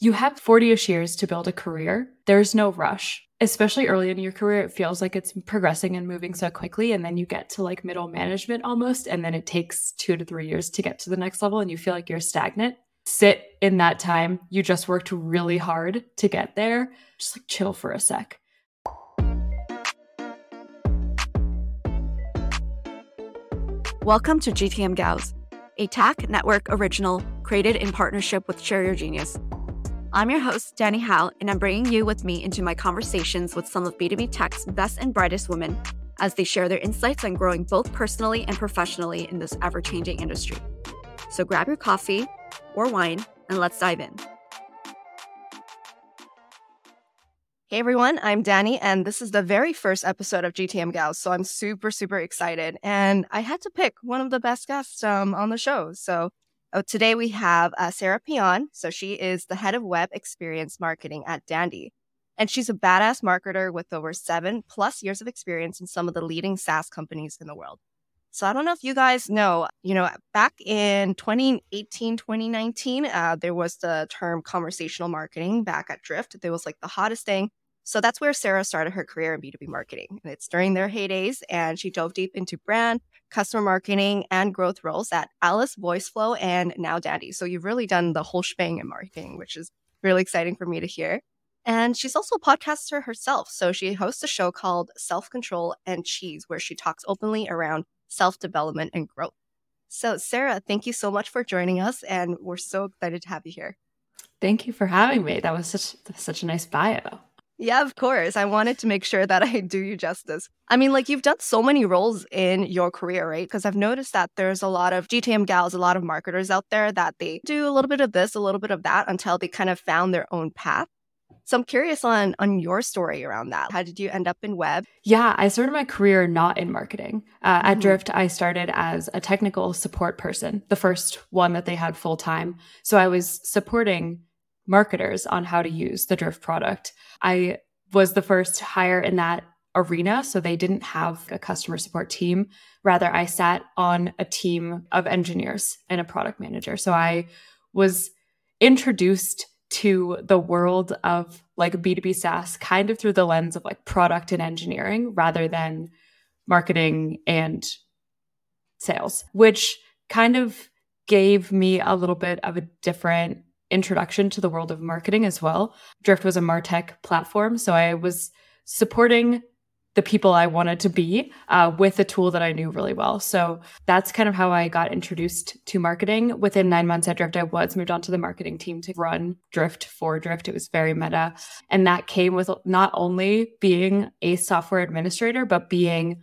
you have 40 ish years to build a career. There's no rush. Especially early in your career, it feels like it's progressing and moving so quickly. And then you get to like middle management almost. And then it takes two to three years to get to the next level and you feel like you're stagnant. Sit in that time. You just worked really hard to get there. Just like chill for a sec. Welcome to GTM Gals, a Tack Network original created in partnership with Share Your Genius. I'm your host, Dani Hao, and I'm bringing you with me into my conversations with some of B2B Tech's best and brightest women as they share their insights on growing both personally and professionally in this ever changing industry. So grab your coffee or wine and let's dive in. Hey everyone, I'm Danny, and this is the very first episode of GTM Gals. So I'm super, super excited. And I had to pick one of the best guests um, on the show. So Oh, today we have uh, Sara Pion. So she is the head of web experience marketing at Dandy. And she's a badass marketer with over seven plus years of experience in some of the leading SaaS companies in the world. So I don't know if you guys know, you know, back in 2018, 2019, uh, there was the term conversational marketing back at Drift. There was like the hottest thing. So that's where Sara started her career in B2B marketing. And it's during their heydays, and she dove deep into brand, customer marketing, and growth roles at Alyce, VoiceFlow, and now Dandy. So you've really done the whole shebang in marketing, which is really exciting for me to hear. And she's also a podcaster herself. So she hosts a show called Self Control and Cheese, where she talks openly around self development and growth. So, Sara, thank you so much for joining us. And we're so excited to have you here. Thank you for having me. That was such, such a nice bio. Yeah, of course. I wanted to make sure that I do you justice. I mean, like you've done so many roles in your career, right? Because I've noticed that there's a lot of GTM gals, a lot of marketers out there that they do a little bit of this, a little bit of that until they kind of found their own path. So I'm curious on on your story around that. How did you end up in web? Yeah, I started my career not in marketing. Uh, mm-hmm. At Drift, I started as a technical support person, the first one that they had full time. So I was supporting marketers on how to mm-hmm. use the Drift product. I was the first hire in that arena. So they didn't have a customer support team. Rather, I sat on a team of engineers and a product manager. So I was introduced to the world of like B2B SaaS kind of through the lens of like product and engineering rather than marketing and sales, which kind of gave me a little bit of a different introduction to the world of marketing as well. Drift was a Martech platform. So I was supporting the people I wanted to be uh, with a tool that I knew really well. So that's kind of how I got introduced to marketing. Within nine months at Drift, I was moved on to the marketing team to run Drift for Drift. It was very meta. And that came with not only being a software administrator, but being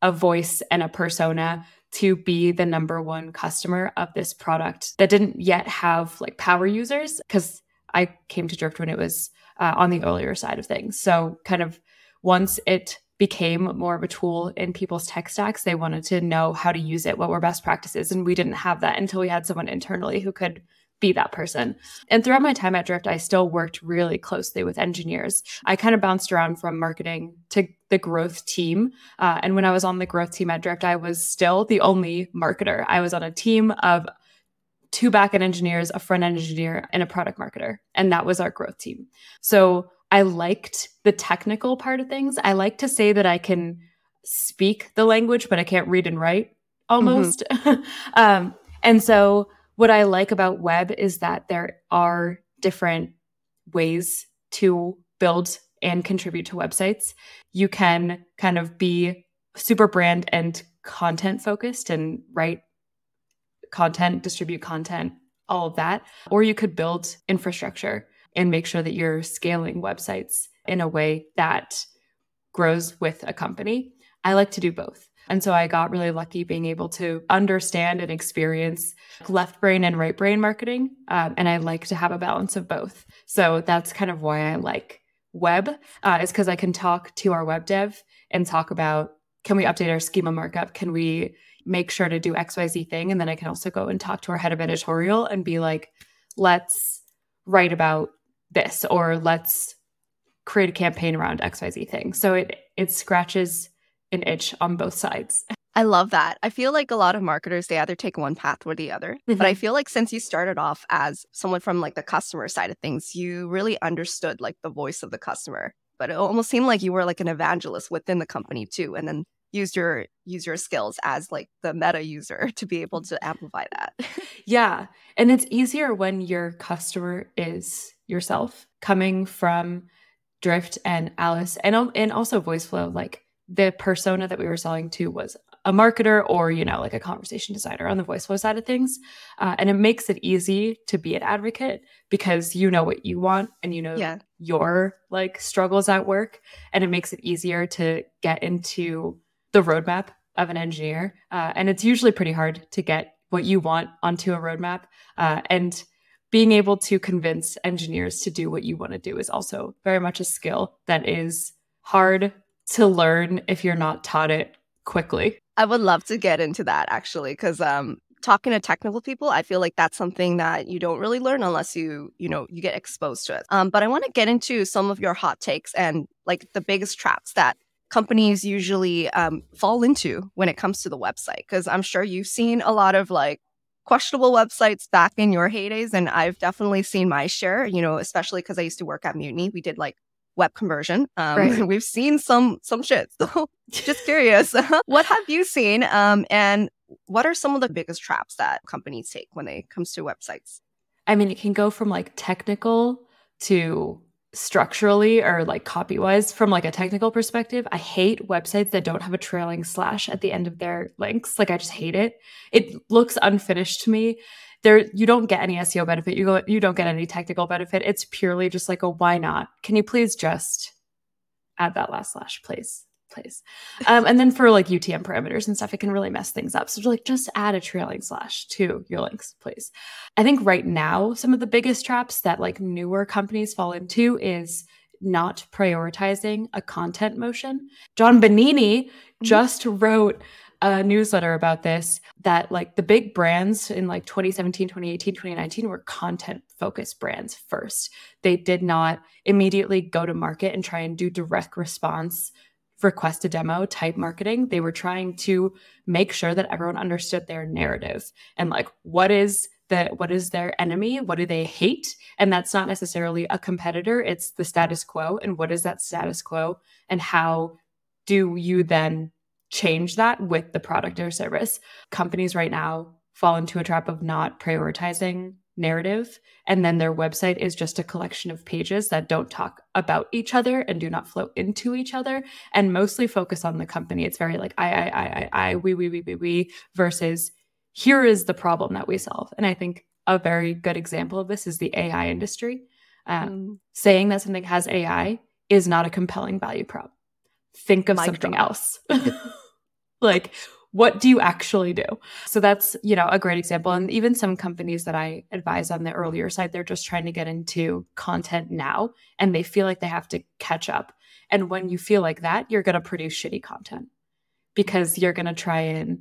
a voice and a persona to be the number one customer of this product that didn't yet have like power users because I came to Drift when it was uh, on the earlier side of things. So, kind of once it became more of a tool in people's tech stacks, they wanted to know how to use it, what were best practices. And we didn't have that until we had someone internally who could be that person. And throughout my time at Drift, I still worked really closely with engineers. I kind of bounced around from marketing to the growth team. Uh, and when I was on the growth team at Drift, I was still the only marketer. I was on a team of two backend engineers, a front end engineer, and a product marketer. And that was our growth team. So I liked the technical part of things. I like to say that I can speak the language, but I can't read and write almost. Mm-hmm. um, and so what I like about web is that there are different ways to build and contribute to websites. You can kind of be super brand and content focused and write content, distribute content, all of that. Or you could build infrastructure and make sure that you're scaling websites in a way that grows with a company. I like to do both. And so I got really lucky being able to understand and experience left brain and right brain marketing. Um, and I like to have a balance of both. So that's kind of why I like web, uh, is because I can talk to our web dev and talk about can we update our schema markup? Can we make sure to do XYZ thing? And then I can also go and talk to our head of editorial and be like, let's write about this or let's create a campaign around XYZ thing. So it it scratches an itch on both sides. I love that. I feel like a lot of marketers, they either take one path or the other. Mm-hmm. But I mm-hmm. feel like since you started off as someone from like the customer side of things, you really understood like the voice of the customer. But it almost seemed like you were like an evangelist within the company too. And then use your use your skills as like the meta user to be able to amplify that. yeah. And it's easier when your customer is yourself coming from Drift and Alyce and and also VoiceFlow like the persona that we were selling to was a marketer or you know like a conversation designer on the VoiceFlow side of things. Uh, and it makes it easy to be an advocate because you know what you want and you know yeah. your like struggles at work. And it makes it easier to get into the roadmap of an engineer. Uh, and it's usually pretty hard to get what you want onto a roadmap. Uh, and being able to convince engineers to do what you want to do is also very much a skill that is hard to learn if you're not taught it quickly. I would love to get into that actually, because um, talking to technical people, I feel like that's something that you don't really learn unless you, you know, you get exposed to it. Um, but I want to get into some of your hot takes and like the biggest traps that companies usually um, fall into when it comes to the website. Because I'm sure you've seen a lot of like questionable websites back in your heydays, and I've definitely seen my share. You know, especially because I used to work at Mutiny, we did like web conversion. Um, right. We've seen some some shit. So just curious, what have you seen? Um, and what are some of the biggest traps that companies take when it comes to websites? I mean, it can go from like technical to structurally or like copy wise from like a technical perspective i hate websites that don't have a trailing slash at the end of their links like i just hate it it looks unfinished to me there you don't get any SEO benefit. You go you don't get any technical benefit. It's purely just like a why not? Can you please just add that last slash, please? Please. Um, and then for like UTM parameters and stuff, it can really mess things up. So like just add a trailing slash to your links, please. I think right now, some of the biggest traps that like newer companies fall into is not prioritizing a content motion. John Bonini mm-hmm. just wrote a newsletter about this that like the big brands in like 2017 2018 2019 were content focused brands first. They did not immediately go to market and try and do direct response request a demo type marketing. They were trying to make sure that everyone understood their narrative and like what is the what is their enemy? What do they hate? And that's not necessarily a competitor. It's the status quo. And what is that status quo? And how do you then change that with the product or service. Companies right now fall into a trap of not prioritizing narrative and then their website is just a collection of pages that don't talk about each other and do not flow into each other and mostly focus on the company it's very like i i i i i we we we we we versus here is the problem that we solve and i think a very good example of this is the ai industry um, mm. saying that something has ai is not a compelling value prop think of Mic something drop. else like what do you actually do? So that's you know a great example. And even some companies that i advise on the earlier side they're just trying to get into content now and they feel like they have to catch up. And when you feel like that you're going to produce shitty content because you're going to try and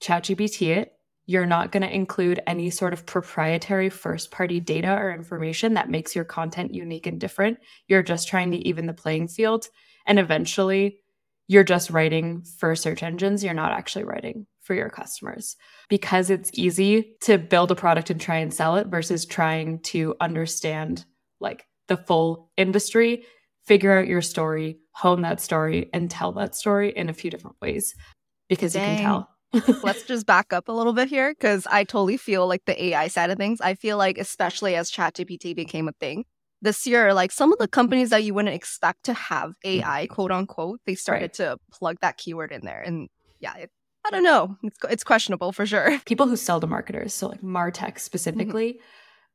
chat gpt it. You're not going to include any sort of proprietary first party data or information that makes your content unique and different. You're just trying to even the playing field. And eventually you're just writing for search engines, you're not actually writing for your customers because it's easy to build a product and try and sell it versus trying to understand like the full industry, figure out your story, hone that story, and tell that story in a few different ways because Dang. you can tell. Let's just back up a little bit here because I totally feel like the AI side of things. I feel like, especially as ChatGPT became a thing, this year, like some of the companies that you wouldn't expect to have AI, quote unquote, they started right. to plug that keyword in there. And yeah, it, I don't know. It's, it's questionable for sure. People who sell to marketers, so like Martech specifically, mm-hmm.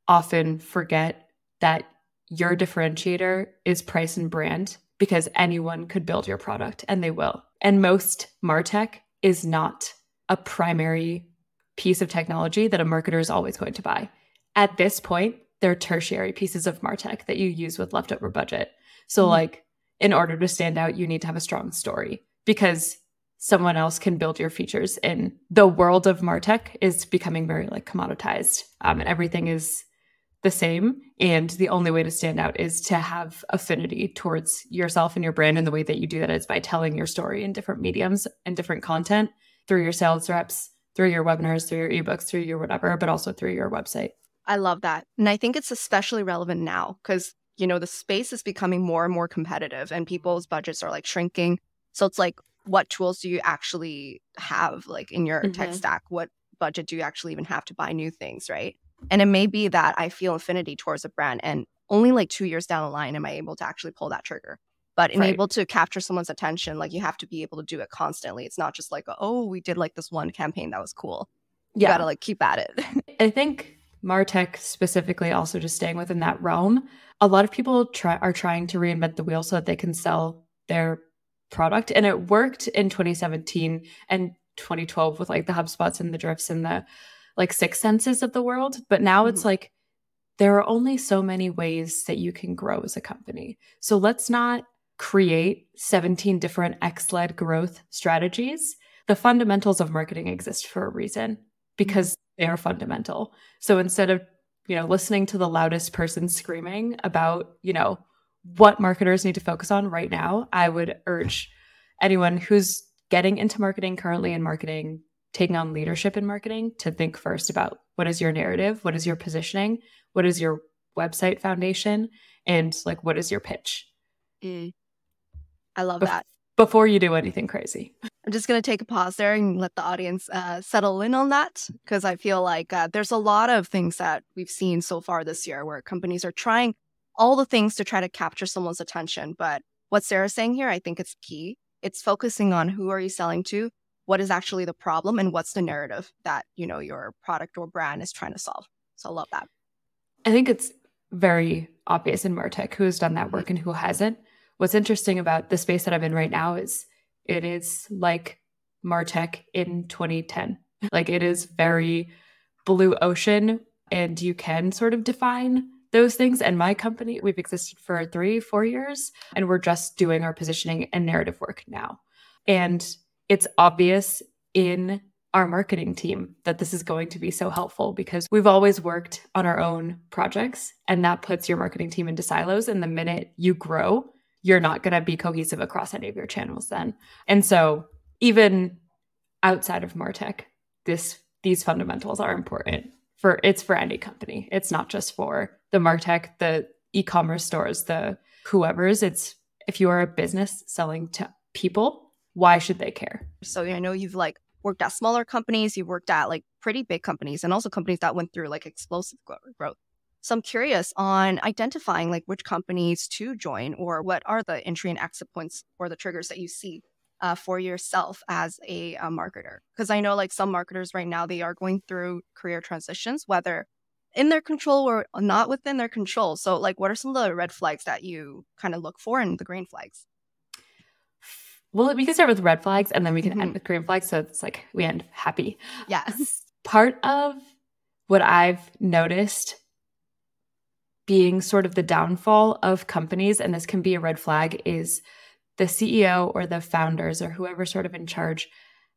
often forget that your differentiator is price and brand because anyone could build your product and they will. And most Martech is not a primary piece of technology that a marketer is always going to buy. At this point, they're tertiary pieces of martech that you use with leftover budget so mm-hmm. like in order to stand out you need to have a strong story because someone else can build your features and the world of martech is becoming very like commoditized um, and everything is the same. And the only way to stand out is to have affinity towards yourself and your brand. And the way that you do that is by telling your story in different mediums and different content through your sales reps, through your webinars, through your ebooks, through your whatever, but also through your website. I love that. And I think it's especially relevant now because, you know, the space is becoming more and more competitive and people's budgets are like shrinking. So it's like, what tools do you actually have like in your mm-hmm. tech stack? What budget do you actually even have to buy new things, right? And it may be that I feel affinity towards a brand and only like two years down the line am I able to actually pull that trigger. But in right. able to capture someone's attention, like you have to be able to do it constantly. It's not just like, oh, we did like this one campaign that was cool. You yeah. gotta like keep at it. I think Martech specifically, also just staying within that realm, a lot of people try are trying to reinvent the wheel so that they can sell their product. And it worked in 2017 and 2012 with like the HubSpots and the drifts and the like 6senses of the world. But now mm-hmm. it's like there are only so many ways that you can grow as a company. So let's not create 17 different X led growth strategies. The fundamentals of marketing exist for a reason because mm-hmm. They are fundamental. So instead of, you know, listening to the loudest person screaming about, you know, what marketers need to focus on right now, I would urge anyone who's getting into marketing currently in marketing, taking on leadership in marketing to think first about what is your narrative, what is your positioning, what is your website foundation, and like what is your pitch. Mm. I love Bef- that. Before you do anything crazy. I'm just going to take a pause there and let the audience uh, settle in on that because I feel like uh, there's a lot of things that we've seen so far this year where companies are trying all the things to try to capture someone's attention. But what Sara's saying here, I think it's key. It's focusing on who are you selling to, what is actually the problem, and what's the narrative that you know your product or brand is trying to solve. So I love that. I think it's very obvious in Martech who has done that work and who hasn't. What's interesting about the space that I'm in right now is it is like Martech in 2010. Like it is very blue ocean, and you can sort of define those things. And my company, we've existed for three, four years, and we're just doing our positioning and narrative work now. And it's obvious in our marketing team that this is going to be so helpful because we've always worked on our own projects and that puts your marketing team into silos. And the minute you grow, you're not going to be cohesive across any of your channels then. And so even outside of Martech, this these fundamentals are important for it's for any company. It's not just for the Martech, the e-commerce stores, the whoever's. It's if you are a business selling to people, why should they care? So I know you've like worked at smaller companies, you've worked at like pretty big companies, and also companies that went through like explosive growth. So I'm curious on identifying like which companies to join or what are the entry and exit points or the triggers that you see uh, for yourself as a, a marketer? Because I know like some marketers right now, they are going through career transitions, whether in their control or not within their control. So, like, what are some of the red flags that you kind of look for and the green flags? Well, we can start with red flags and then we can mm-hmm. end with green flags. So it's like we end happy. Yes. Part of what I've noticed being sort of the downfall of companies, and this can be a red flag, is the CEO or the founders or whoever sort of in charge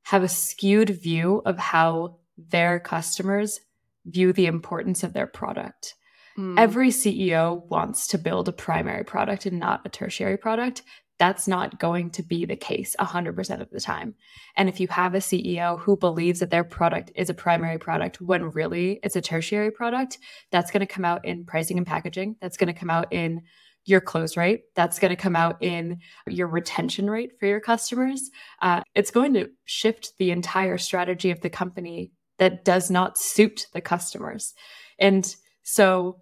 have a skewed view of how their customers view the importance of their product. Mm. Every CEO wants to build a primary product and not a tertiary product. That's not going to be the case 100% of the time. And if you have a CEO who believes that their product is a primary product when really it's a tertiary product, that's going to come out in pricing and packaging. That's going to come out in your close rate. That's going to come out in your retention rate for your customers. Uh, it's going to shift the entire strategy of the company that does not suit the customers. And so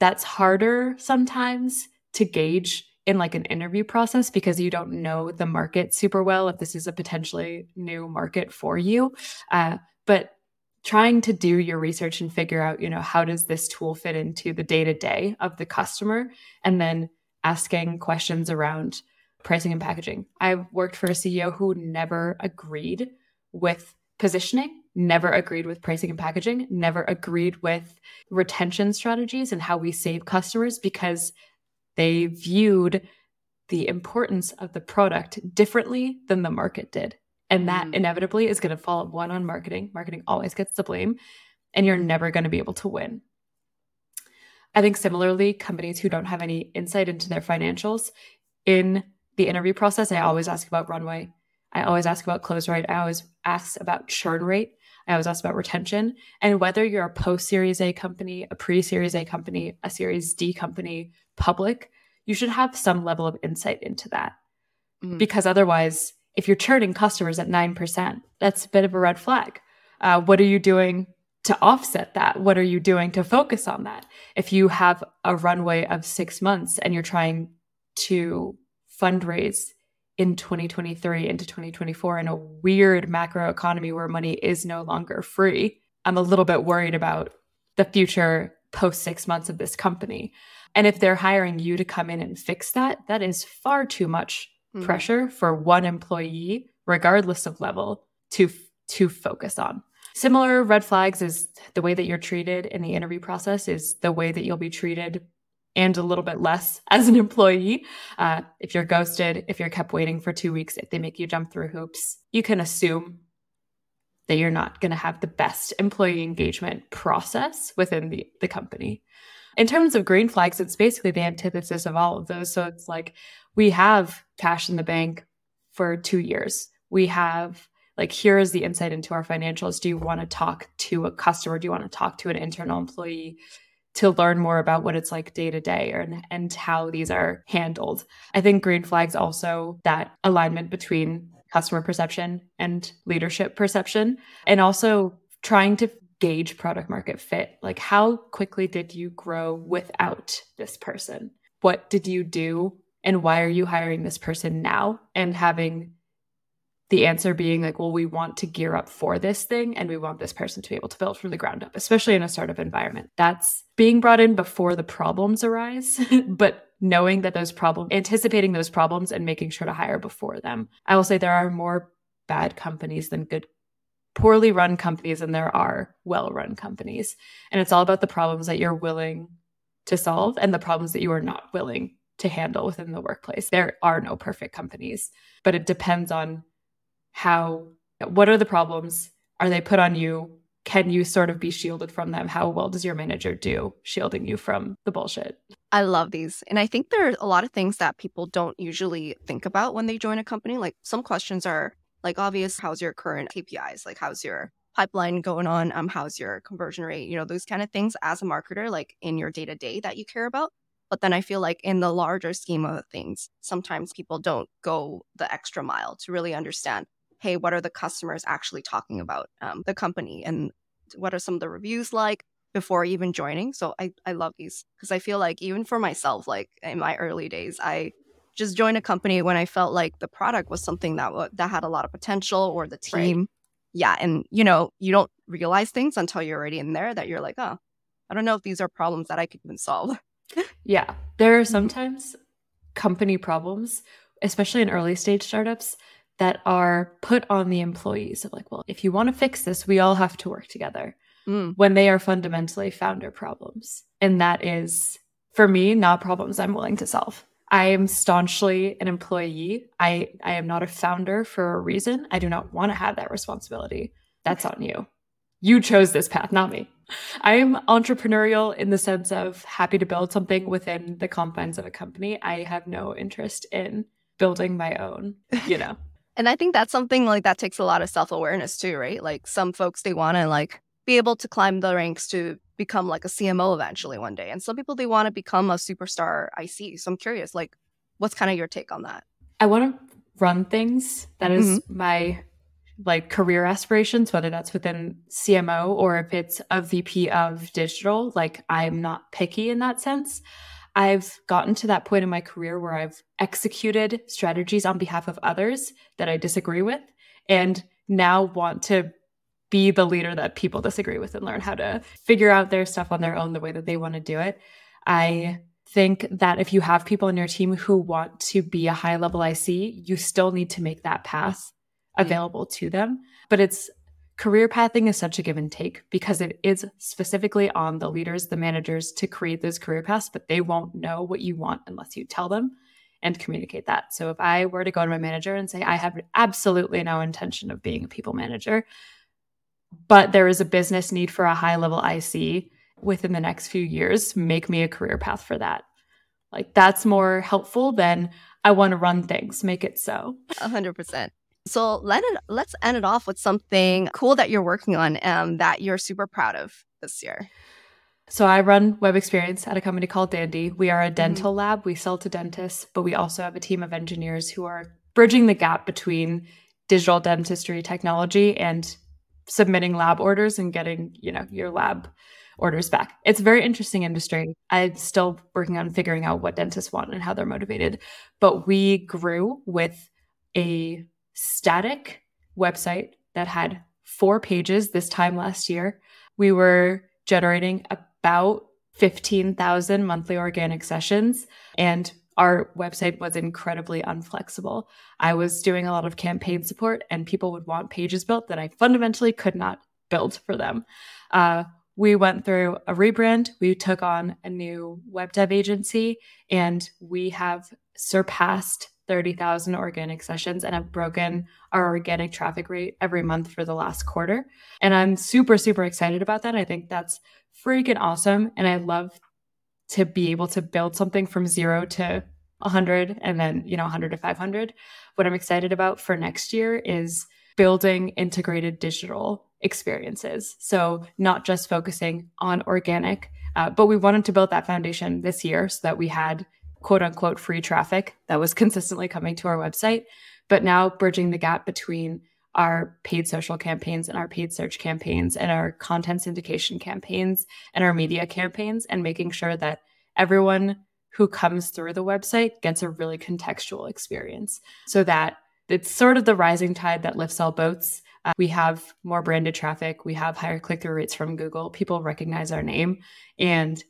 that's harder sometimes to gauge in like an interview process because you don't know the market super well if this is a potentially new market for you. Uh, but trying to do your research and figure out, you know, how does this tool fit into the day to day of the customer? And then asking questions around pricing and packaging. i've worked for a CEO who never agreed with positioning, never agreed with pricing and packaging, never agreed with retention strategies and how we save customers because they viewed the importance of the product differently than the market did. And that mm. inevitably is going to fall one on marketing. Marketing always gets the blame, and you're never going to be able to win. I think similarly, companies who don't have any insight into their financials in the interview process, I always ask about runway. I always ask about close rate. I always ask about churn rate. I always ask about retention and whether you're a post Series A company, a pre Series A company, a Series D company, public, you should have some level of insight into that. Mm-hmm. Because otherwise, if you're churning customers at 9%, that's a bit of a red flag. Uh, what are you doing to offset that? What are you doing to focus on that? If you have a runway of six months and you're trying to fundraise in 2023 into 2024 in a weird macro economy where money is no longer free, I'm a little bit worried about the future post six months of this company. And if they're hiring you to come in and fix that, that is far too much mm-hmm. pressure for one employee, regardless of level, to to focus on. Similar red flags is the way that you're treated in the interview process is the way that you'll be treated and a little bit less as an employee. Uh, if you're ghosted, if you're kept waiting for two weeks, if they make you jump through hoops, you can assume that you're not going to have the best employee engagement process within the, the company. In terms of green flags, it's basically the antithesis of all of those. So it's like we have cash in the bank for two years. We have like here is the insight into our financials. Do you want to talk to a customer? Do you want to talk to an internal employee? to learn more about what it's like day to day and, and how these are handled. I think green flags also that alignment between customer perception and leadership perception, and also trying to gauge product market fit. Like, how quickly did you grow without this person? What did you do? And why are you hiring this person now? And having the answer being like, well, we want to gear up for this thing and we want this person to be able to build from the ground up, especially in a startup environment. That's being brought in before the problems arise, but knowing that those problems, anticipating those problems and making sure to hire before them. I will say there are more bad companies than good, poorly run companies and there are well run companies. And it's all about the problems that you're willing to solve and the problems that you are not willing to handle within the workplace. There are no perfect companies, but it depends on how what are the problems? Are they put on you? Can you sort of be shielded from them? How well does your manager do shielding you from the bullshit? I love these. And i think there are a lot of things that people don't usually think about when they join a company. Like some questions are like obvious how's your current kpis like how's your pipeline going on? Um how's your conversion rate? You know those kind of things as a marketer like in your day to day that you care about. But then I feel like in the larger scheme of things, sometimes people don't go the extra mile to really understand hey, what are the customers actually talking about um, the company? And what are some of the reviews like before even joining? So I, I love these because I feel like even for myself, like in my early days, I just joined a company when I felt like the product was something that w- that had a lot of potential or the team. Right. Yeah, and you know, you don't realize things until you're already in there that you're like, oh, I don't know if these are problems that I could even solve. yeah, there are sometimes company problems, especially in early stage startups, that are put on the employees of like, well, if you want to fix this, we all have to work together mm. when they are fundamentally founder problems. And that is, for me, not problems I'm willing to solve. I am staunchly an employee. I, I am not a founder for a reason. I do not want to have that responsibility. That's on you. You chose this path, not me. I am entrepreneurial in the sense of happy to build something within the confines of a company. I have no interest in building my own, you know. And I think that's something like that takes a lot of self awareness too, right? Like some folks, they want to like be able to climb the ranks to become like a CMO eventually one day. And some people, they want to become a superstar IC. So I'm curious, like, what's kind of your take on that? I want to run things. That is mm-hmm. my like career aspirations, whether that's within CMO or if it's a VP of digital. Like, I'm not picky in that sense. I've gotten to that point in my career where I've executed strategies on behalf of others that I disagree with and now want to be the leader that people disagree with and learn how to figure out their stuff on their own the way that they want to do it. I think that if you have people in your team who want to be a high level IC, you still need to make that path mm. available to them. But it's career pathing is such a give and take because it is specifically on the leaders, the managers to create those career paths, but they won't know what you want unless you tell them and communicate that. So if I were to go to my manager and say, I have absolutely no intention of being a people manager, but there is a business need for a high level IC within the next few years make me a career path for that. Like that's more helpful than I want to run things, make it so. A hundred percent. So let it, let's end it off with something cool that you're working on um, that you're super proud of this year. So I run web experience at a company called Dandy. We are a mm-hmm. dental mm-hmm. lab. We sell to dentists, but we also have a team of engineers who are bridging the gap between digital dentistry technology and submitting lab orders and getting, you know, your lab orders back. It's a very interesting industry. I'm still working on figuring out what dentists want and how they're motivated. But we grew with a static website that had four pages this time last year. We were generating about 15,000 monthly organic sessions and our website was incredibly unflexible. I was doing a lot of campaign support, and people would want pages built that I fundamentally could not build for them. Uh, we went through a rebrand. We took on a new web dev agency, and we have surpassed 30,000 organic sessions and have broken our organic traffic rate every month for the last quarter. And I'm super, super excited about that. I think that's freaking awesome. And I love to be able to build something from zero to 100 and then, you know, 100 to 500. What I'm excited about for next year is building integrated digital experiences. So, not just focusing on organic, uh, but we wanted to build that foundation this year so that we had quote unquote free traffic that was consistently coming to our website. But now bridging the gap between our paid social campaigns and our paid search campaigns and our content syndication campaigns and our media campaigns and making sure that everyone who comes through the website gets a really contextual experience so that it's sort of the rising tide that lifts all boats. Uh, we have more branded traffic, we have higher click through rates from Google, people recognize our name. And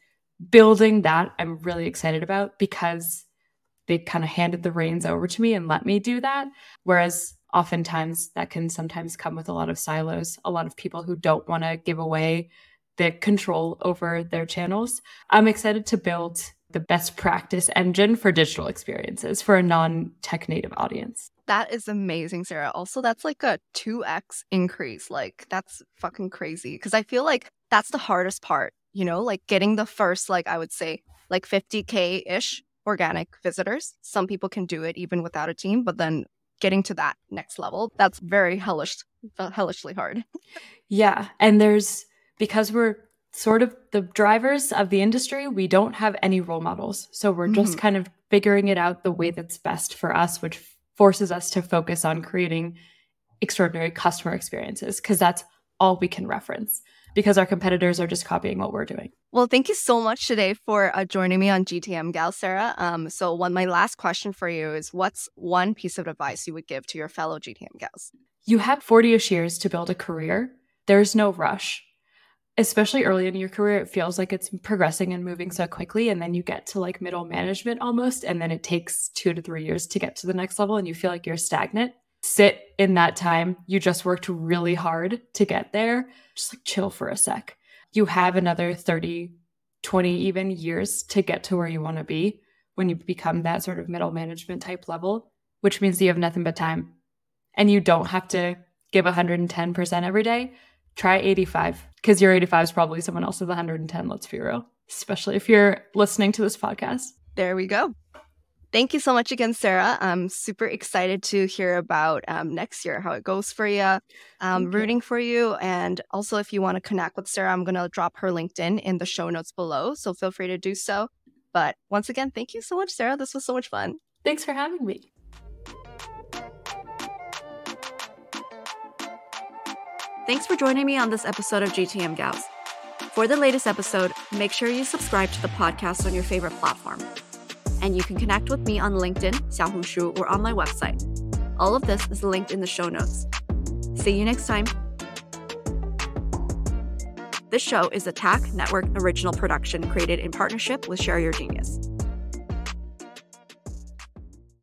building that, I'm really excited about because they kind of handed the reins over to me and let me do that. Whereas oftentimes that can sometimes come with a lot of silos, a lot of people who don't want to give away the control over their channels. I'm excited to build the best practice engine for digital experiences for a non tech native audience. That is amazing, Sara. Also, that's like a 2x increase. Like, that's fucking crazy. Cause I feel like that's the hardest part, you know, like getting the first, like, I would say, like 50K ish organic visitors. Some people can do it even without a team, but then getting to that next level, that's very hellish, hellishly hard. yeah. And there's, because we're sort of the drivers of the industry, we don't have any role models. So we're just mm-hmm. kind of figuring it out the way that's best for us, which forces us to focus on creating extraordinary customer experiences because that's all we can reference because our competitors are just copying what we're doing. Well, thank you so much today for uh, joining me on GTM Gal, Sara. Um, so, one my last question for you is, what's one piece of advice you would give to your fellow GTM gals? You have 40ish years to build a career. There's no rush especially early in your career, it feels like it's progressing and moving so quickly. And then you get to like middle management almost. And then it takes two to three years to get to the next level and you feel like you're stagnant. Sit in that time. You just worked really hard to get there. Just like chill for a sec. You have another 30, 20 even years to get to where you want to be when you become that sort of middle management type level, which means you have nothing but time. And you don't have to give 110% every day try 85 because your 85 is probably someone else with 110 let's be real especially if you're listening to this podcast there we go thank you so much again sara. I'm super excited to hear about um, next year how it goes for you um, rooting for you and also if you want to connect with sara i'm going to drop her linkedin in the show notes below so feel free to do so. But once again thank you so much sara. This was so much fun. Thanks for having me. Thanks for joining me on this episode of GTM Gals. For the latest episode, make sure you subscribe to the podcast on your favorite platform. And you can connect with me on LinkedIn, Xiaohongshu, or on my website. All of this is linked in the show notes. See you next time. This show is a Tack Network original production created in partnership with Share Your Genius.